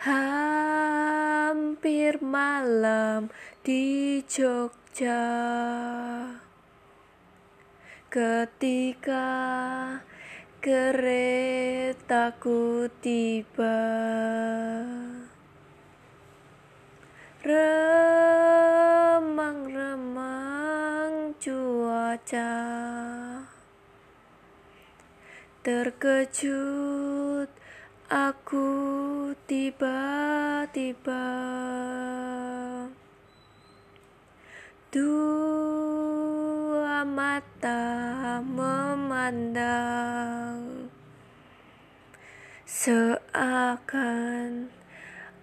Hampir malam di Jogja. Ketika keretaku tiba Remang-remang cuaca Terkejut Aku Dua mata memandang. Seakan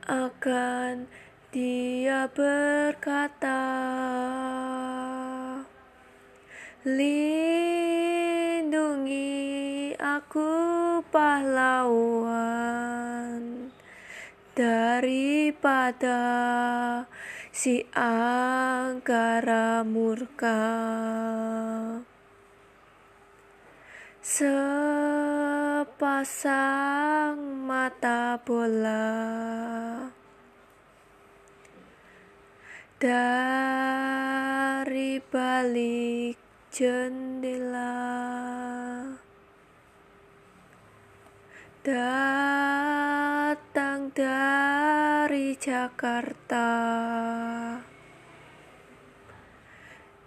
akan dia berkata Lindungi aku pahlawan daripada si angkara murka. Sepasang mata bola dari balik jendela. Datang dari Jakarta.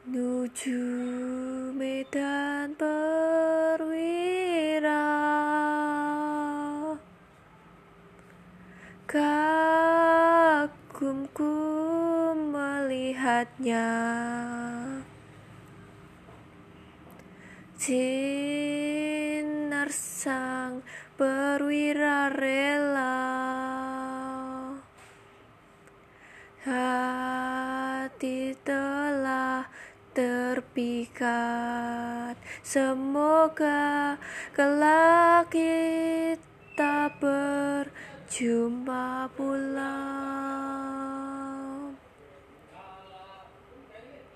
Menuju Medan Perwira. Kagumku melihatnya. Sinar sang perwira rela hati telah terpikat. Semoga kelak kita berjumpa pula